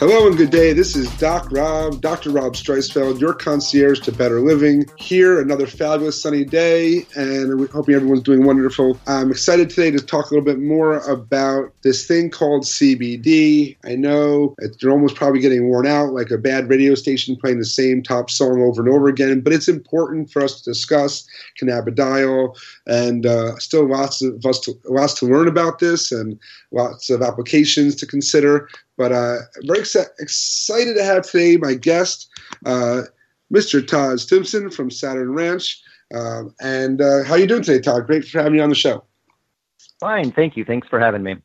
Hello and good day. This is Doc Rob, Dr. Rob Streisfeld, your concierge to better living. Here, another fabulous sunny day, and we're hoping everyone's doing wonderful. I'm excited today to talk a little bit more about this thing called CBD. I know you're almost probably getting worn out, like a bad radio station playing the same top song over and over again, but it's important for us to discuss cannabidiol, and uh, still lots of us to, lots to learn about this, and lots of applications to consider. But uh, very ex- excited to have today my guest, uh, Mr. Todd Stimpson from Saturn Ranch. Um, and uh, how are you doing today, Todd? Great for having you on the show. Fine, thank you. Thanks for having me.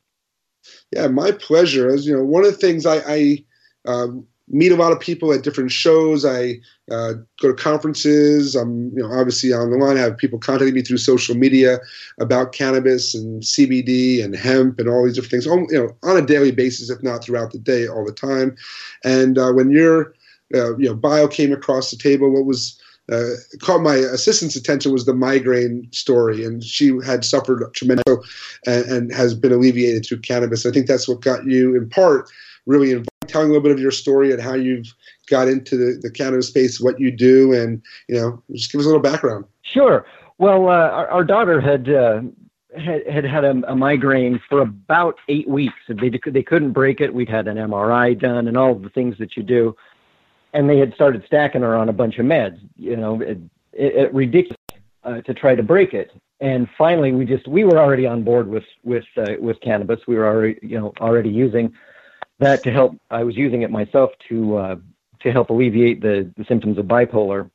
Yeah, my pleasure. As you know, one of the things I, I um, meet a lot of people at different shows. I uh, go to conferences. I'm, you know, obviously on the line. I have people contacting me through social media about cannabis and CBD and hemp and all these different things. You know, on a daily basis, if not throughout the day, all the time. And uh, when your, uh, you know, bio came across the table, what was uh, caught my assistant's attention was the migraine story, and she had suffered tremendous and, and has been alleviated through cannabis. I think that's what got you, in part, really telling a little bit of your story and how you've got into the, the cannabis space, what you do, and you know, just give us a little background. Sure. Well, uh, our, our, daughter had, uh, had had had a, a, migraine for about eight weeks. They they couldn't break it. We'd had an MRI done and all the things that you do, and they had started stacking her on a bunch of meds. You know, it, it, it ridiculous uh, to try to break it. And finally, we just we were already on board with with uh, with cannabis. We were already you know already using that to help. I was using it myself to uh, to help alleviate the, the symptoms of bipolar.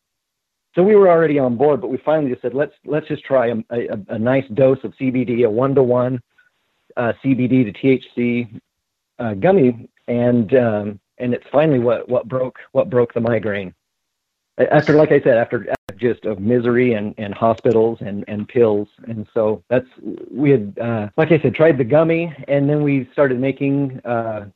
So we were already on board, but we finally just said let's let's just try a, a, a nice dose of CBD, a one to one CBD to THC uh, gummy, and um, and it's finally what what broke what broke the migraine. After, like I said, after just of misery and, and hospitals and, and pills. And so that's, we had, uh, like I said, tried the gummy and then we started making uh,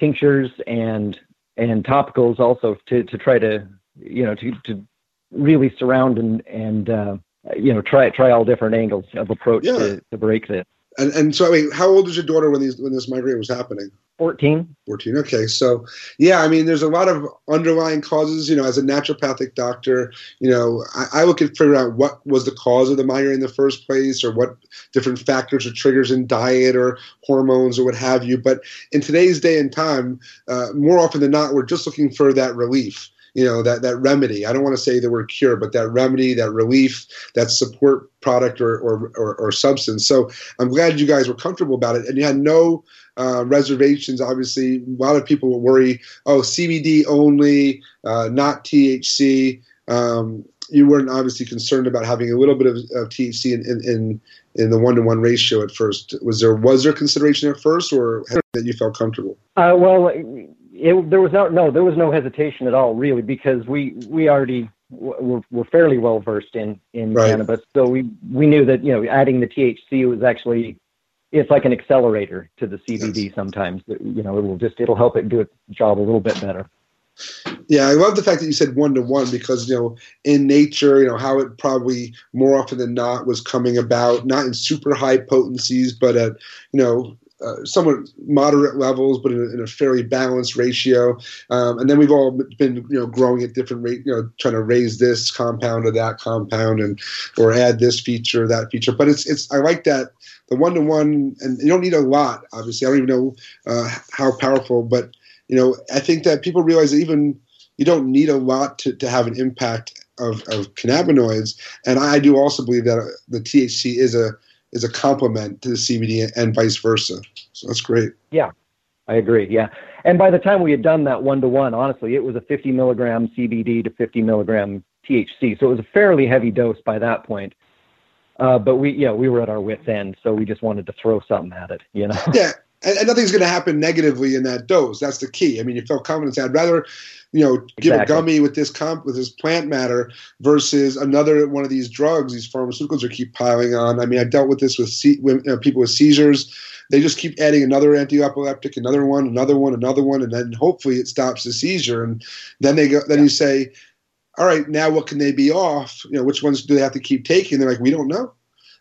tinctures and and topicals also to to try to you know to to really surround and and uh, you know try try all different angles of approach yeah. to, to break this. And and so I mean, how old was your daughter when these when this migraine was happening? 14. 14. Okay. So, yeah, I mean, there's a lot of underlying causes. You know, as a naturopathic doctor, you know, I, I look at figure out what was the cause of the migraine in the first place or what different factors or triggers in diet or hormones or what have you. But in today's day and time, uh, more often than not, we're just looking for that relief you know that that remedy. I don't want to say the word cure but that remedy that relief that support product or or, or, or substance. So i'm glad you guys were comfortable about it. And you had no uh, reservations. Obviously a lot of people will worry oh cbd only uh, not thc um, you weren't obviously concerned about having a little bit of, of THC in, in, in, in the one to one ratio at first. Was there was there consideration at first, or that you felt comfortable? Uh, well, it, there was no no there was no hesitation at all really because we we already were, were fairly well versed in in right. cannabis so we we knew that you know adding the THC was actually it's like an accelerator to the CBD yes. sometimes you know it will just it'll help it do its job a little bit better yeah, I love the fact that you said one to one because you know in nature, you know how it probably more often than not was coming about, not in super high potencies, but at you know uh, somewhat moderate levels, but in a, in a fairly balanced ratio. Um, and then we've all been, you know, growing at different rate, you know, trying to raise this compound or that compound, and or add this feature, or that feature. But it's it's I like that the one to one, and you don't need a lot. Obviously, I don't even know uh, how powerful, but you know, I think that people realize that even you don't need a lot to, to have an impact of, of cannabinoids. And I do also believe that the THC is a is a complement to the CBD and vice versa. So that's great. Yeah, I agree. Yeah. And by the time we had done that one to one, honestly, it was a 50 milligram CBD to 50 milligram THC. So it was a fairly heavy dose by that point. Uh, but we, yeah, we were at our wits' end, so we just wanted to throw something at it, you know. Yeah, and, and nothing's going to happen negatively in that dose. That's the key. I mean, you felt confidence. I'd rather you know, give exactly. a gummy with this comp with this plant matter versus another one of these drugs, these pharmaceuticals are keep piling on. I mean, I dealt with this with se- people with seizures. They just keep adding another anti-epileptic, another one, another one, another one, and then hopefully it stops the seizure. And then they go. Then yeah. you say, "All right, now what can they be off? You know, which ones do they have to keep taking?" They're like, "We don't know."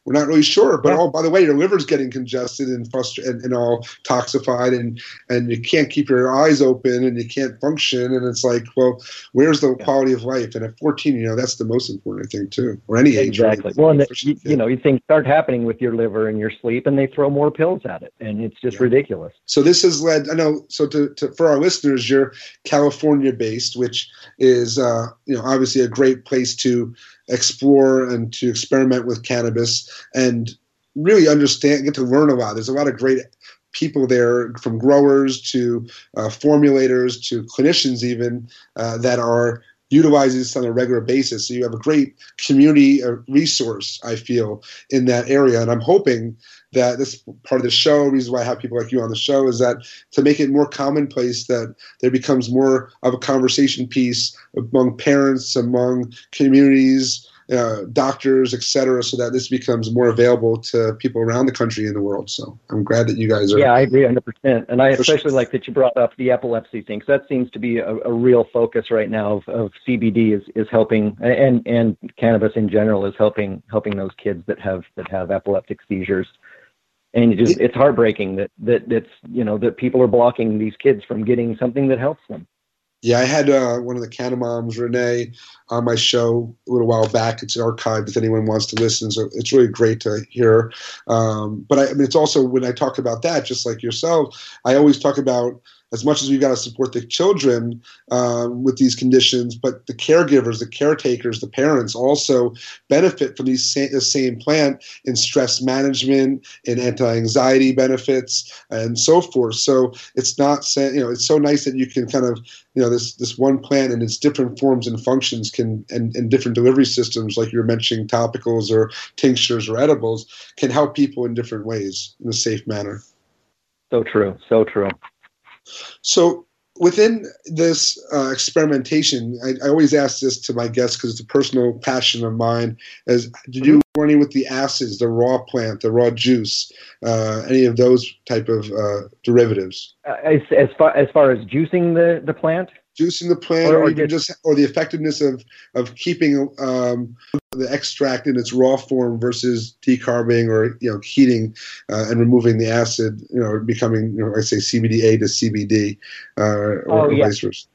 We're not really sure. But oh, by the way, your liver's getting congested and frustrated and, and, all toxified, and and you can't keep your eyes open and you can't function. And it's like, well, where's the yeah. quality of life? And at 14, you know, that's the most important thing too, or any age. Exactly. Well, and the, you, you, know, you think start happening with your liver and your sleep, and they throw more pills at it, and it's just yeah. ridiculous. So this has led. I know. So to, to for our listeners, you're California based, which is uh, you know obviously a great place to explore and to experiment with cannabis and really understand, get to learn a lot. There's a lot of great people there, from growers to uh, formulators to clinicians, even uh, that are utilizing this on a regular basis. So you have a great community uh, resource, I feel, in that area. And I'm hoping that this part of the show, reason why I have people like you on the show, is that to make it more commonplace that there becomes more of a conversation piece among parents, among communities, uh, doctors, etc., so that this becomes more available to people around the country and the world. So I'm glad that you guys are. Yeah, I agree 100. percent And I especially like that you brought up the epilepsy thing. So that seems to be a, a real focus right now of, of, CBD is is helping, and and cannabis in general is helping helping those kids that have that have epileptic seizures and it just, it's heartbreaking that that that's you know that people are blocking these kids from getting something that helps them. Yeah, I had uh, one of the Canna moms, Renee, on my show a little while back. It's archived if anyone wants to listen. So it's really great to hear. Um, but I, I mean, it's also when I talk about that, just like yourself, I always talk about as much as we've got to support the children um, with these conditions, but the caregivers, the caretakers, the parents also benefit from these sa- the same plant in stress management, in anti-anxiety benefits, and so forth. So it's not you know it's so nice that you can kind of you know this this one plant and its different forms and functions can and, and different delivery systems like you're mentioning topicals or tinctures or edibles can help people in different ways in a safe manner. So true. So true. So within this uh, experimentation, I, I, always ask this to my guests because it's a personal passion of mine. As did you do any with the acids, the raw plant, the raw juice, uh, any of those type of uh, derivatives? Uh, as, as far as far as juicing the the plant juicing the plant, or, or, just or the effectiveness of of keeping um, the extract in its raw form versus decarbing or you know heating uh, and removing the acid, you know, becoming you know I say CBDA to CBD uh, or, oh, yeah. vice versa.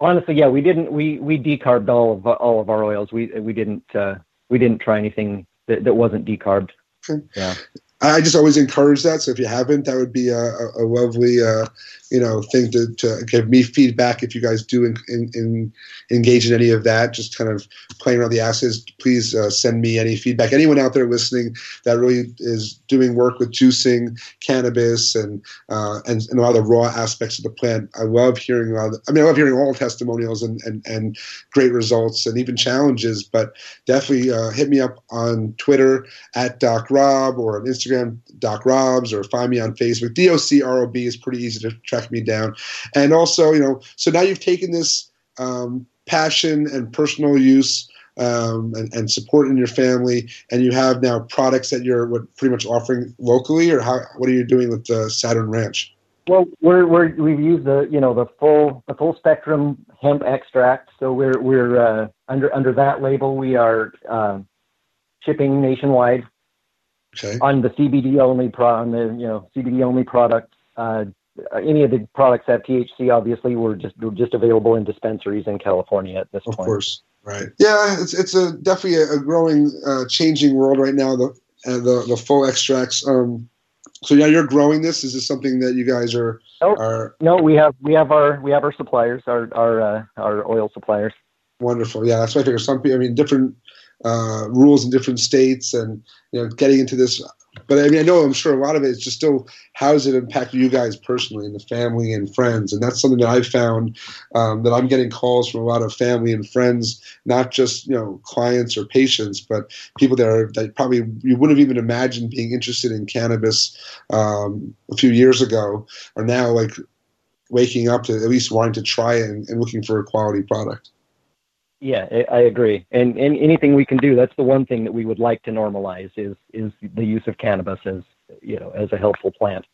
Honestly, yeah, we didn't we we decarbed all of all of our oils. We we didn't uh, we didn't try anything that, that wasn't decarbed. Okay. Yeah. I just always encourage that. So if you haven't, that would be a, a lovely, uh, you know, thing to, to give me feedback if you guys do in, in, in engage in any of that. Just kind of playing around the acids. Please uh, send me any feedback. Anyone out there listening that really is doing work with juicing cannabis and uh, and, and a lot of the raw aspects of the plant. I love hearing a lot. Of, I mean, I love hearing all testimonials and, and, and great results and even challenges. But definitely uh, hit me up on Twitter at Doc Rob or on Instagram Doc Robs, or find me on Facebook. DOC is pretty easy to track me down. And also, you know, so now you've taken this um, passion and personal use um, and, and, support in your family, and you have now products that you're what, pretty much offering locally, or how? What are you doing with the Saturn Ranch? Well, we're, we're we've used the you know the full the full spectrum hemp extract, so we're we're uh, under under that label. We are uh, shipping nationwide Okay. On the CBD only pro, on the you know CBD only product, uh, any of the products have THC. Obviously, we're just we're just available in dispensaries in California at this of point. Of course, right? Yeah, it's it's a definitely a, a growing, uh, changing world right now. The uh, the the full extracts. Um, so yeah, you're growing this. Is this something that you guys are? Nope. are no, we have we have our we have our suppliers, our our uh, our oil suppliers. Wonderful. Yeah, that's what I figure. Some people, I mean, different uh, rules in different states and you know getting into this but I mean, I know I'm sure a lot of it is just still how does it impact you guys personally and the family and friends, and that's something that I've found um, that I'm getting calls from a lot of family and friends, not just you know clients or patients, but people that are that probably you wouldn't have even imagined being interested in cannabis um, a few years ago are now like waking up to at least wanting to try it and, and looking for a quality product. Yeah, I agree. And, and anything we can do, that's the one thing that we would like to normalize is is the use of cannabis as you know as a helpful plant.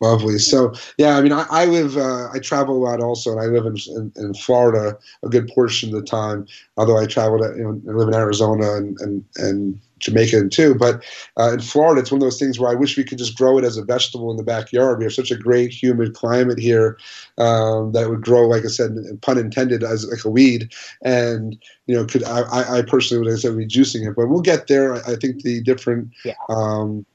Lovely. So yeah, I mean, I, I live, uh, I travel a lot also, and I live in, in, in Florida a good portion of the time. Although I travel, to, you know, I live in Arizona and and and Jamaica too. But uh, in Florida, it's one of those things where I wish we could just grow it as a vegetable in the backyard. We have such a great humid climate here um, that it would grow, like I said, pun intended, as like a weed. And you know, could I, I personally would have said reducing it, but we'll get there. I, I think the different. Yeah. Um,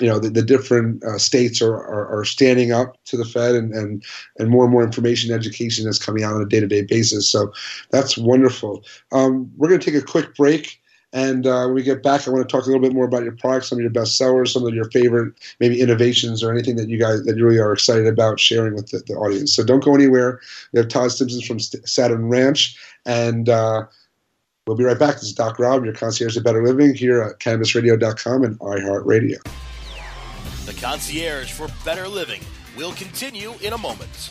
you know the, the different uh, states are, are, are, standing up to the Fed and, and and more and more information education is coming out on a day to day basis. So that's wonderful. Um, we're going to take a quick break. And uh, when we get back, I want to talk a little bit more about your products, some of your best sellers, some of your favorite maybe innovations or anything that you guys that you really are excited about sharing with the, the audience. So don't go anywhere. We have Todd Simpson from Saturn Ranch, and uh, we'll be right back. This is Doc Rob, your concierge of better living here at CannabisRadio.com and iHeartRadio. The concierge for better living will continue in a moment.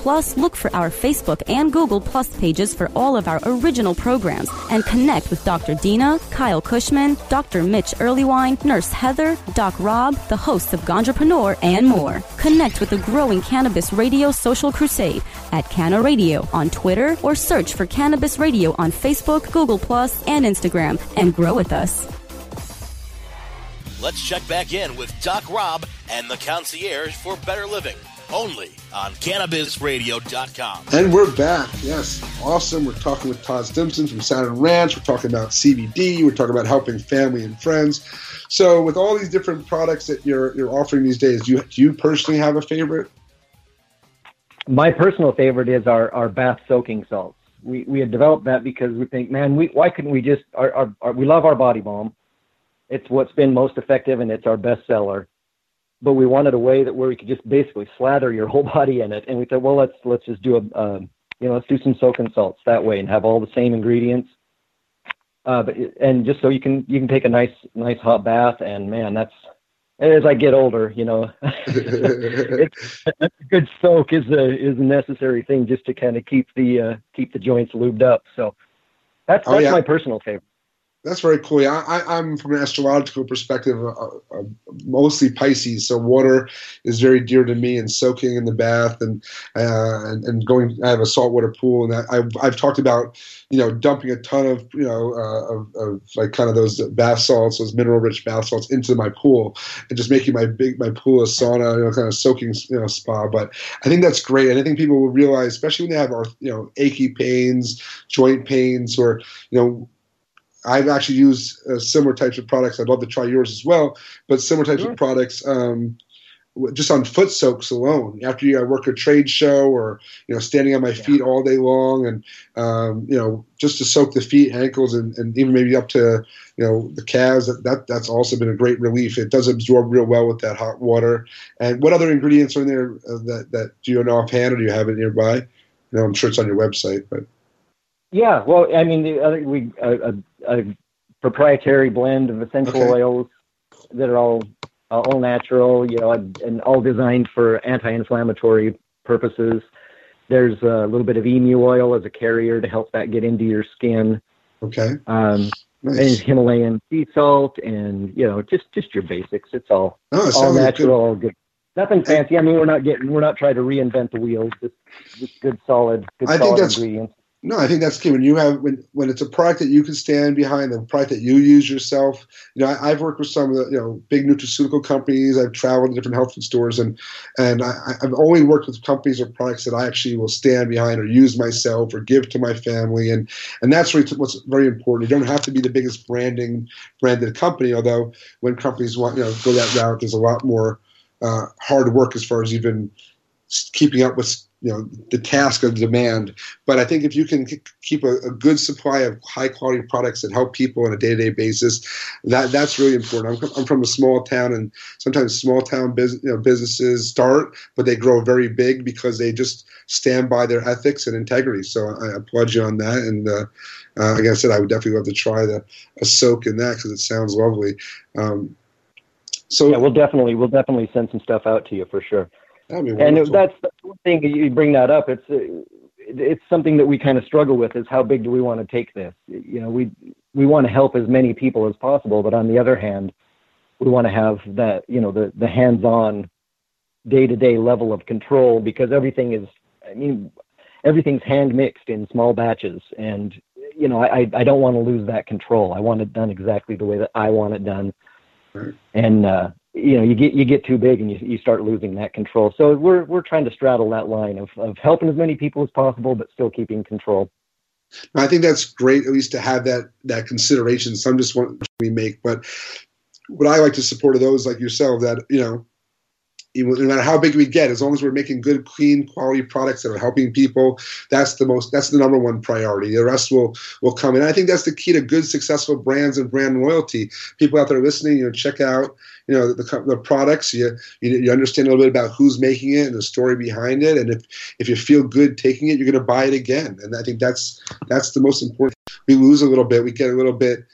Plus, look for our Facebook and Google Plus pages for all of our original programs and connect with Dr. Dina, Kyle Kushman, Dr. Mitch Earleywine, Nurse Heather, Doc Rob, the hosts of Ganjapreneur, and more. Connect with the growing Cannabis Radio Social Crusade at Canna Radio on Twitter or search for Cannabis Radio on Facebook, Google Plus, and Instagram and grow with us. Let's check back in with Doc Rob and the concierge for better living only on CannabisRadio.com. And we're back. Yes, awesome. We're talking with Todd Simpson from Saturn Ranch. We're talking about CBD. We're talking about helping family and friends. So, with all these different products that you're you're offering these days, do you, do you personally have a favorite? My personal favorite is our, our bath soaking salts. We, we had developed that because we think, man, we, why couldn't we just, our, our, our, we love our body balm. It's what's been most effective and it's our best seller but we wanted a way that where we could just basically slather your whole body in it. And we thought, well, let's let's just do a you know let's do some soaking salts that way and have all the same ingredients. Uh, but and just so you can you can take a nice nice hot bath and man that's as I get older, you know, it's, a good soak is a is a necessary thing just to kind of keep the uh, keep the joints lubed up. So that's oh, that's oh, yeah. my personal favorite. That's very cool. Yeah, I, am from an astrological perspective, uh, uh, mostly Pisces, so water is very dear to me. And soaking in the bath, and uh, and, and, going, I have a saltwater pool, and I, I've, I've talked about, you know, dumping a ton of, you know, uh, of, of, like kind of those bath salts, those mineral-rich bath salts into my pool, and just making my big my pool a sauna, you know, kind of soaking, you know, spa. But I think that's great, and I think people will realize, especially when they have, our you know, achy pains, joint pains, or you know I've actually used uh, similar types of products. I'd love to try yours as well, but similar types sure. of products. Um, just on foot soaks alone. After you know, work a trade show or you know standing on my feet all day long, and um, you know just to soak the feet, ankles, and, and even maybe up to you know the calves. That, that that's also been a great relief. It does absorb real well with that hot water. And what other ingredients are in there uh, that that do you know offhand, or do you have it nearby? You know, I'm sure it's on your website, but yeah. Well, I mean, the other, we a, a, proprietary blend of essential Okay. oils that are all uh, all natural, you know, and, all designed for anti-inflammatory purposes. There's a little bit of emu oil as a carrier to help that get into your skin. okay, Um, and. Himalayan sea salt, and you know, just just your basics. It's all Oh, all natural, all good. Nothing fancy. I mean, we're not getting, we're not trying to reinvent the wheel. Just, just good, solid, good, I solid ingredients. No, I think that's key. When you have when when it's a product that you can stand behind, the product that you use yourself. You know, I, I've worked with some of the you know big nutraceutical companies. I've traveled to different health food stores, and and I, I've only worked with companies or products that I actually will stand behind or use myself or give to my family, and and that's really what's very important. You don't have to be the biggest branding branded company, although when companies want you know go that route, there's a lot more uh, hard work as far as even keeping up with you know the task of demand. But I think if you can keep a, a good supply of high quality products that help people on a day to day basis, that that's really important. I'm, I'm from a small town, and sometimes small town business you know, businesses start, but they grow very big because they just stand by their ethics and integrity. So I applaud you on that. And uh, uh, like I said, I would definitely love to try the a soak in that because it sounds lovely. Um, so Yeah, we'll definitely, we'll definitely send some stuff out to you for sure. And it, that's the one thing you bring that up. It's uh, it's something that we kind of struggle with is how big do we want to take this? You know, we we want to help as many people as possible, but on the other hand, we want to have that you know the the hands-on, day-to-day level of control because everything is. I mean, everything's hand mixed in small batches, and you know, I I- I don't want to lose that control. I want it done exactly the way that I want it done, Right. and uh, you know you get you get too big and you you start losing that control. So we're we're trying to straddle that line of of helping as many people as possible, but still keeping control. I think that's great, at least to have that that consideration. Some just want we make, but what I like to support are those like yourself that you know, no matter how big we get, as long as we're making good, clean, quality products that are helping people, that's the most that's the number one priority. The rest will will come, and I think that's the key to good, successful brands and brand loyalty. People out there listening, you know, check out you know the, the products. You, you you understand a little bit about who's making it and the story behind it, and if if you feel good taking it, you're going to buy it again. And I think that's that's the most important. We lose a little bit. We get a little bit.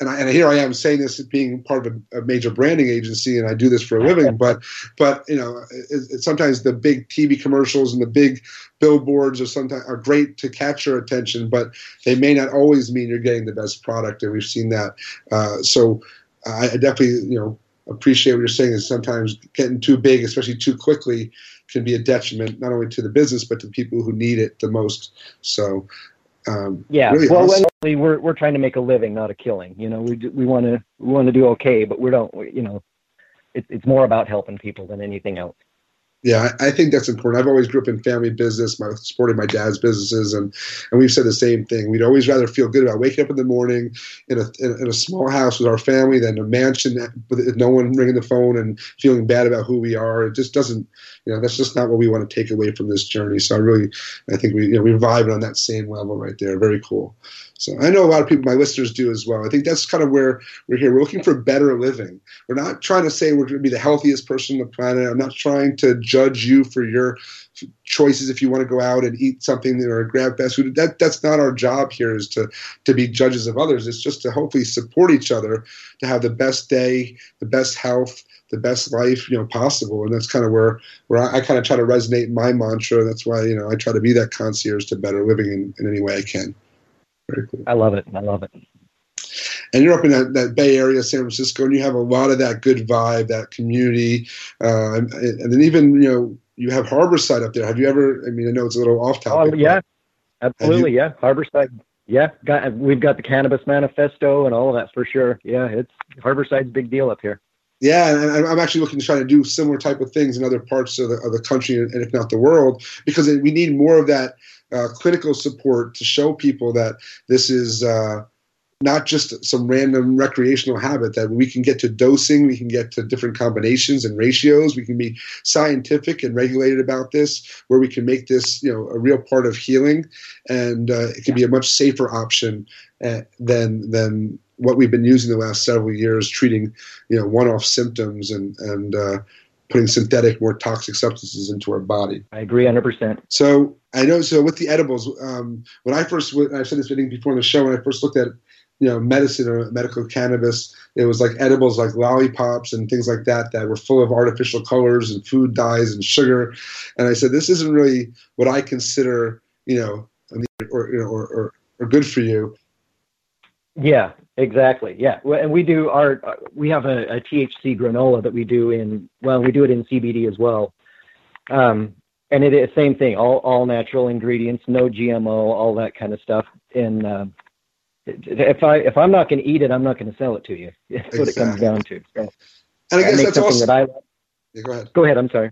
And, I, and here I am saying this as being part of a, a major branding agency, and I do this for a living. But, but you know, it, it, sometimes the big TV commercials and the big billboards are sometimes are great to catch your attention, but they may not always mean you're getting the best product. And we've seen that. Uh, so I, I definitely, you know, appreciate what you're saying. Is sometimes getting too big, especially too quickly, can be a detriment not only to the business but to the people who need it the most. So, um, Yeah, really well, awesome. we're we're trying to make a living, not a killing. You know, we do- we want to we want to do okay, but we don't. we- You know, it's it's more about helping people than anything else. Yeah, I think that's important. I've always grew up in family business, my supported my dad's businesses, and and we've said the same thing. We'd always rather feel good about waking up in the morning in a in, in a small house with our family than a mansion with no one ringing the phone and feeling bad about who we are. It just doesn't, you know, that's just not what we want to take away from this journey. So I really, I think we you know we vibe on that same level right there. Very cool. So I know a lot of people, my listeners, do as well. I think that's kind of where we're here. We're looking for better living. We're not trying to say we're going to be the healthiest person on the planet. I'm not trying to judge you for your choices if you want to go out and eat something or grab fast food. That that's not our job here. Is to to be judges of others. It's just to hopefully support each other to have the best day, the best health, the best life you know possible. And that's kind of where where I, I kind of try to resonate my mantra. That's why you know I try to be that concierge to better living in, in any way I can. Very cool. I love it. I love it. And you're up in that, that Bay Area, San Francisco, and you have a lot of that good vibe, that community, uh, and, and then even you know you have Harborside up there. Have you ever? I mean, I know it's a little off topic. Oh yeah, absolutely. Yeah, Harborside. Yeah, got, we've got the Cannabis Manifesto and all of that for sure. Yeah, it's Harborside's big deal up here. Yeah, and I'm actually looking to try to do similar type of things in other parts of the, of the country and if not the world, because we need more of that uh, clinical support to show people that this is uh, not just some random recreational habit that we can get to dosing we can get to different combinations and ratios we can be scientific and regulated about this where we can make this you know a real part of healing and uh, it can be a much safer option uh, than than what we've been using the last several years treating you know one-off symptoms and and uh, putting synthetic, more toxic substances into our body. I agree 100%. So I know. So with the edibles, um, when I first, I've said this before in the show, when I first looked at you know medicine or medical cannabis, it was like edibles like lollipops and things like that that were full of artificial colors and food dyes and sugar. And I said, this isn't really what I consider, you know, or or, or, or good for you. Yeah, exactly. Yeah, and we do our we have a, a, THC granola that we do in well, we do it in CBD as well. Um, and it is the same thing, all all natural ingredients, no GMO, all that kind of stuff. And uh, if I if I'm not going to eat it, I'm not going to sell it to you. That's exactly. what it comes down to. So, and I guess that's also, that I. Yeah, go ahead. Go ahead. I'm sorry.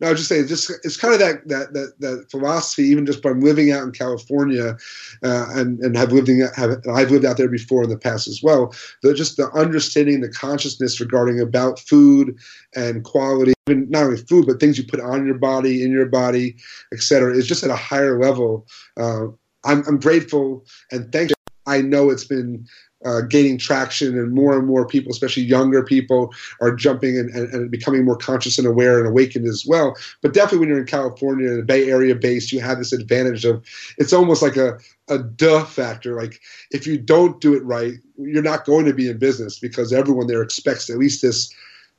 No, I was just saying, just it's kind of that that that, that philosophy. Even just by living out in California, uh, and and have living have I've lived out there before in the past as well. The just the understanding, the consciousness regarding about food and quality, even not only food but things you put on your body, in your body, etc. is just at a higher level. Uh, I'm I'm grateful and thankful. I know it's been uh, gaining traction, and more and more people, especially younger people, are jumping and, and, and, becoming more conscious and aware and awakened as well. But definitely, when you're in California and the Bay Area based, you have this advantage of it's almost like a a duh factor. Like if you don't do it right, you're not going to be in business because everyone there expects at least this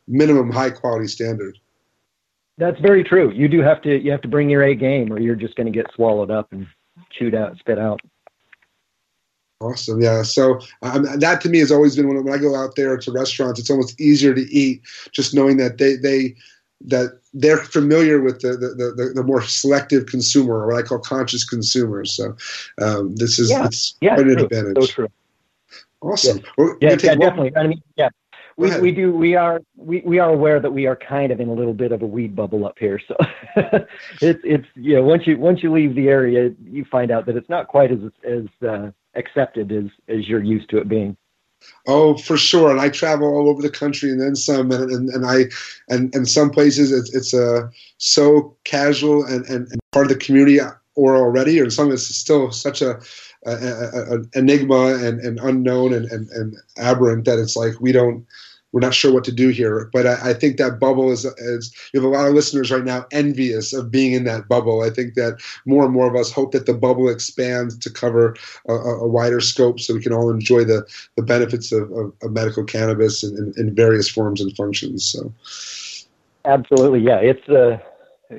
minimum high quality standard. That's very true. You do have to you have to bring your A game, or you're just going to get swallowed up and chewed out, spit out. Awesome. Yeah. So um, that to me has always been when, when I go out there to restaurants, it's almost easier to eat just knowing that they, they, that they're familiar with the, the, the, the more selective consumer or what I call conscious consumers. So um, this is yeah. it's yeah, quite an true. advantage. So true. Awesome. Yeah, yeah, yeah definitely. I mean, yeah. We, we do we are we, we are aware that we are kind of in a little bit of a weed bubble up here so it's it's you know once you once you leave the area you find out that it's not quite as as uh, accepted as as you're used to it being. Oh, for sure. And I travel all over the country and then some. And, and, and I, and, and some places it's, it's uh, so casual and, and, and part of the community or already, or some it's still such a, a, a, a enigma and, and unknown and, and, and aberrant that it's like we don't, we're not sure what to do here. But I, I, think that bubble is, is, you have a lot of listeners right now envious of being in that bubble. I think that more and more of us hope that the bubble expands to cover a, a wider scope so we can all enjoy the, the benefits of, of, of medical cannabis in, in, in, various forms and functions. So, absolutely, yeah, it's uh,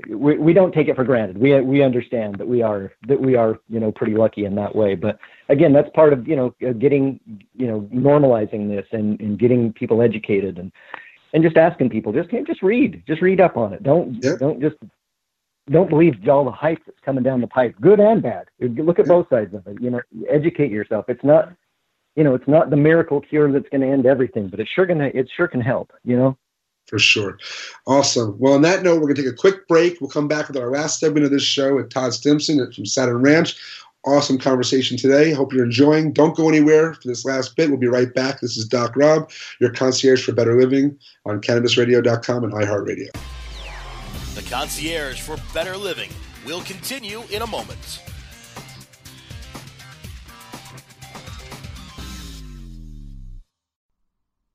we, we don't take it for granted. We we understand that we are that we are you know pretty lucky in that way. But again, that's part of you know uh, getting you know normalizing this and, and getting people educated and and just asking people just just read just read up on it. Don't yeah. don't just don't believe all the hype that's coming down the pipe, good and bad. Look at both sides of it. You know, educate yourself. It's not you know it's not the miracle cure that's going to end everything, but it's sure gonna it sure can help. You know for sure. Awesome. Well, on that note, we're going to take a quick break. We'll come back with our last segment of this show with Todd Stimpson from Saturn Ranch. Awesome conversation today. Hope you're enjoying. Don't go anywhere for this last bit. We'll be right back. This is Doc Rob, your concierge for better living on cannabisradio.com and iHeartRadio. The concierge for better living will continue in a moment.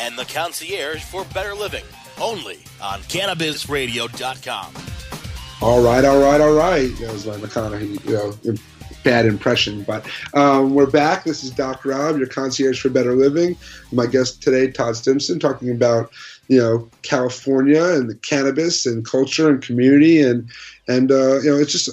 and the concierge for better living, only on CannabisRadio.com. All right, all right, all right. That was my McConaughey, you know, bad impression. But um, we're back. This is Doc Rob, your concierge for better living. My guest today, Todd Stimpson, talking about you know California and the cannabis and culture and community and and uh, you know it's just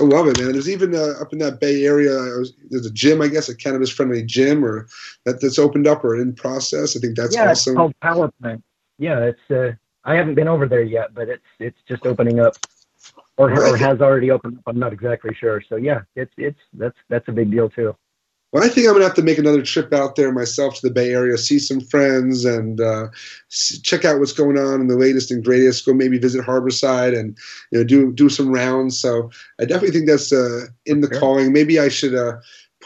I love it, man. There's even uh, up in that Bay Area, was, there's a gym, I guess, a cannabis friendly gym, or that, that's opened up or in process. I think that's yeah, awesome. it's called Power Plant. Yeah, it's. Uh, I haven't been over there yet, but it's it's just opening up, or, or has already opened up. I'm not exactly sure. So yeah, it's it's that's that's a big deal too. Well, I think I'm gonna have to make another trip out there myself to the Bay Area, see some friends, and uh, check out what's going on in the latest and greatest. Go maybe visit Harborside and you know do do some rounds. So I definitely think that's uh, in the calling. Maybe I should uh,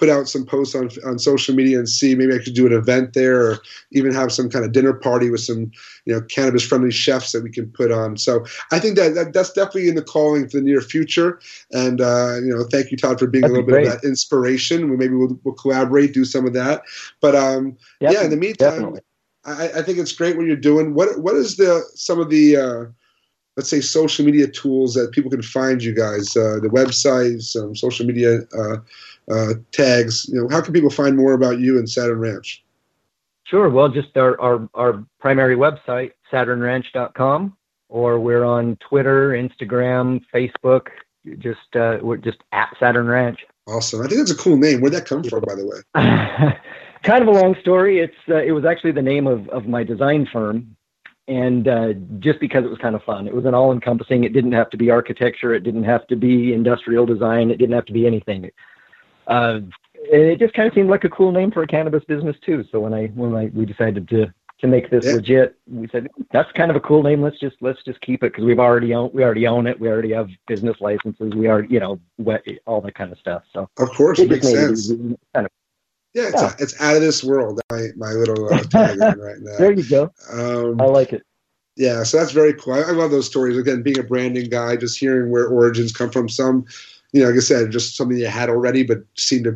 put out some posts on on social media and see maybe I could do an event there or even have some kind of dinner party with some you know cannabis friendly chefs that we can put on. So I think that, that that's definitely in the calling for the near future. And uh, you know, thank you Todd for being That'd a little be bit of that inspiration. We maybe we'll, we'll collaborate, do some of that. But um, yeah, in the meantime, I, I think it's great what you're doing. What what is the some of the uh, let's say social media tools that people can find you guys? Uh, the websites, some social media uh, tags. You know, how can people find more about you and Saturn Ranch? Sure. Well, just our, our, our primary website, SaturnRanch.com, or we're on Twitter, Instagram, Facebook. Just uh, we're just at Saturn Ranch. Awesome. I think that's a cool name. Where'd that come from, by the way? kind of a long story. It's uh, it was actually the name of, of my design firm, and uh, just because it was kind of fun. It was an all encompassing. It didn't have to be architecture. It didn't have to be industrial design. It didn't have to be anything. Uh, and it just kind of seemed like a cool name for a cannabis business too. So when I when I we decided to to make this Yeah. legit, we said that's kind of a cool name. Let's just let's just keep it because we've already own we already own it. We already have business licenses. We are you know what all that kind of stuff. So Of course, it makes made it sense. kind of Yeah, it's, Yeah. it's out of this world. My my little uh, tagline right now. there you go. Um, I like it. yeah, so that's very cool. I, I love those stories. Again, being a branding guy, just hearing where origins come from. Some, you know, like I said, just something you had already, but seemed to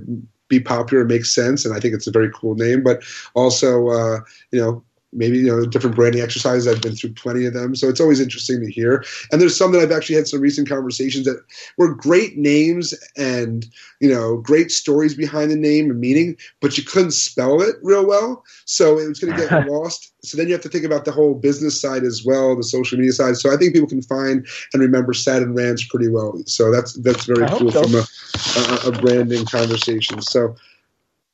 be popular and make sense. And I think it's a very cool name. But also, uh, you know, maybe you know different branding exercises. I've been through plenty of them, so it's always interesting to hear. And there's some that I've actually had some recent conversations that were great names and you know great stories behind the name and meaning, but you couldn't spell it real well, so it was going to get lost. So then you have to think about the whole business side as well, the social media side. So I think people can find and remember Saturn Ranch pretty well. So that's that's very I cool so. from a, a, a branding conversation. So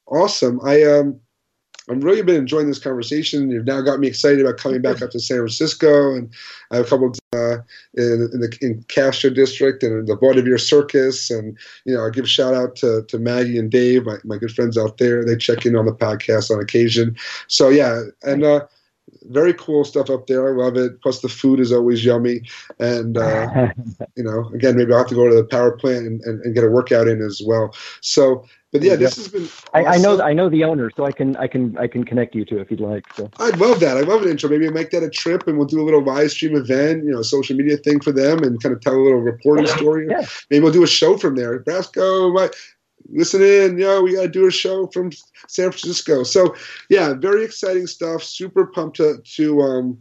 awesome. I um I've really been enjoying this conversation. You've now got me excited about coming back up to San Francisco, and I have a couple uh, in, in the in Castro district and the Vaudeville Circus, and you know I give a shout out to, to Maggie and Dave, my, my good friends out there. They check in on the podcast on occasion. So yeah, and uh, very cool stuff up there. I love it. Plus the food is always yummy, and uh, you know, again, maybe I'll have to go to the power plant and, and, and get a workout in as well. So, but yeah, this has been. I, I know. I know the owner, so I can I can I can connect you to if you'd like. So I'd love that. I'd love an intro. Maybe make that a trip and we'll do a little live stream event, you know, social media thing for them and kind of tell a little reporting story. Yeah. Maybe we'll do a show from there. Brasco, my, listen in. You know, we got to do a show from San Francisco. So, yeah, very exciting stuff. Super pumped to, to um,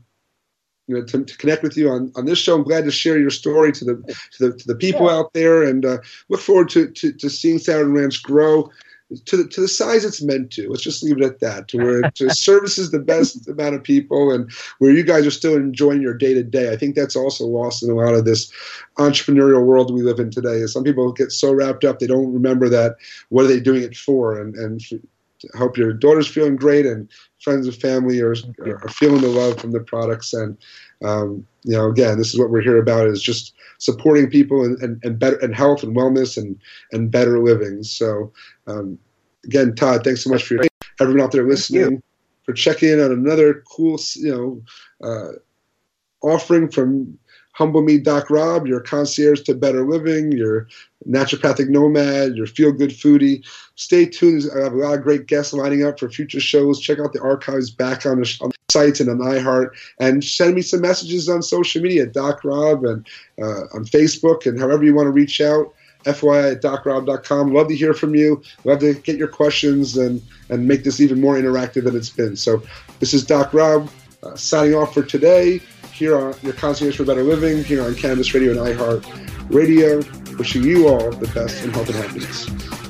you know, to, to, connect with you on, on this show. I'm glad to share your story to the to the, to the people yeah. out there, and uh, look forward to, to, to seeing Saturn Ranch grow to the, to the size it's meant to. Let's just leave it at that. To where it services the best amount of people, and where you guys are still enjoying your day to day. I think that's also lost in a lot of this entrepreneurial world we live in today. Is some people get so wrapped up they don't remember that. What are they doing it for? And and hope your daughter's feeling great and friends and family are, are feeling the love from the products. And um, you know again this is what we're here about is just supporting people and, and, and better and health and wellness and and better living. So um, again todd thanks so much for your everyone out there listening for checking in on another cool you know uh, offering from Humble Me Doc Rob, your concierge to better living, your naturopathic nomad, your feel good foodie. Stay tuned. I have a lot of great guests lining up for future shows. Check out the archives back on the, on the sites and on iHeart. And send me some messages on social media, Doc Rob, and uh, on Facebook, and however you want to reach out. FYI at docrob.com. Love to hear from you. Love to get your questions and, and make this even more interactive than it's been. So, this is Doc Rob uh, signing off for today here on your concierge for better living here on Cannabis Radio and iHeart Radio. Wishing you all the best in health and happiness.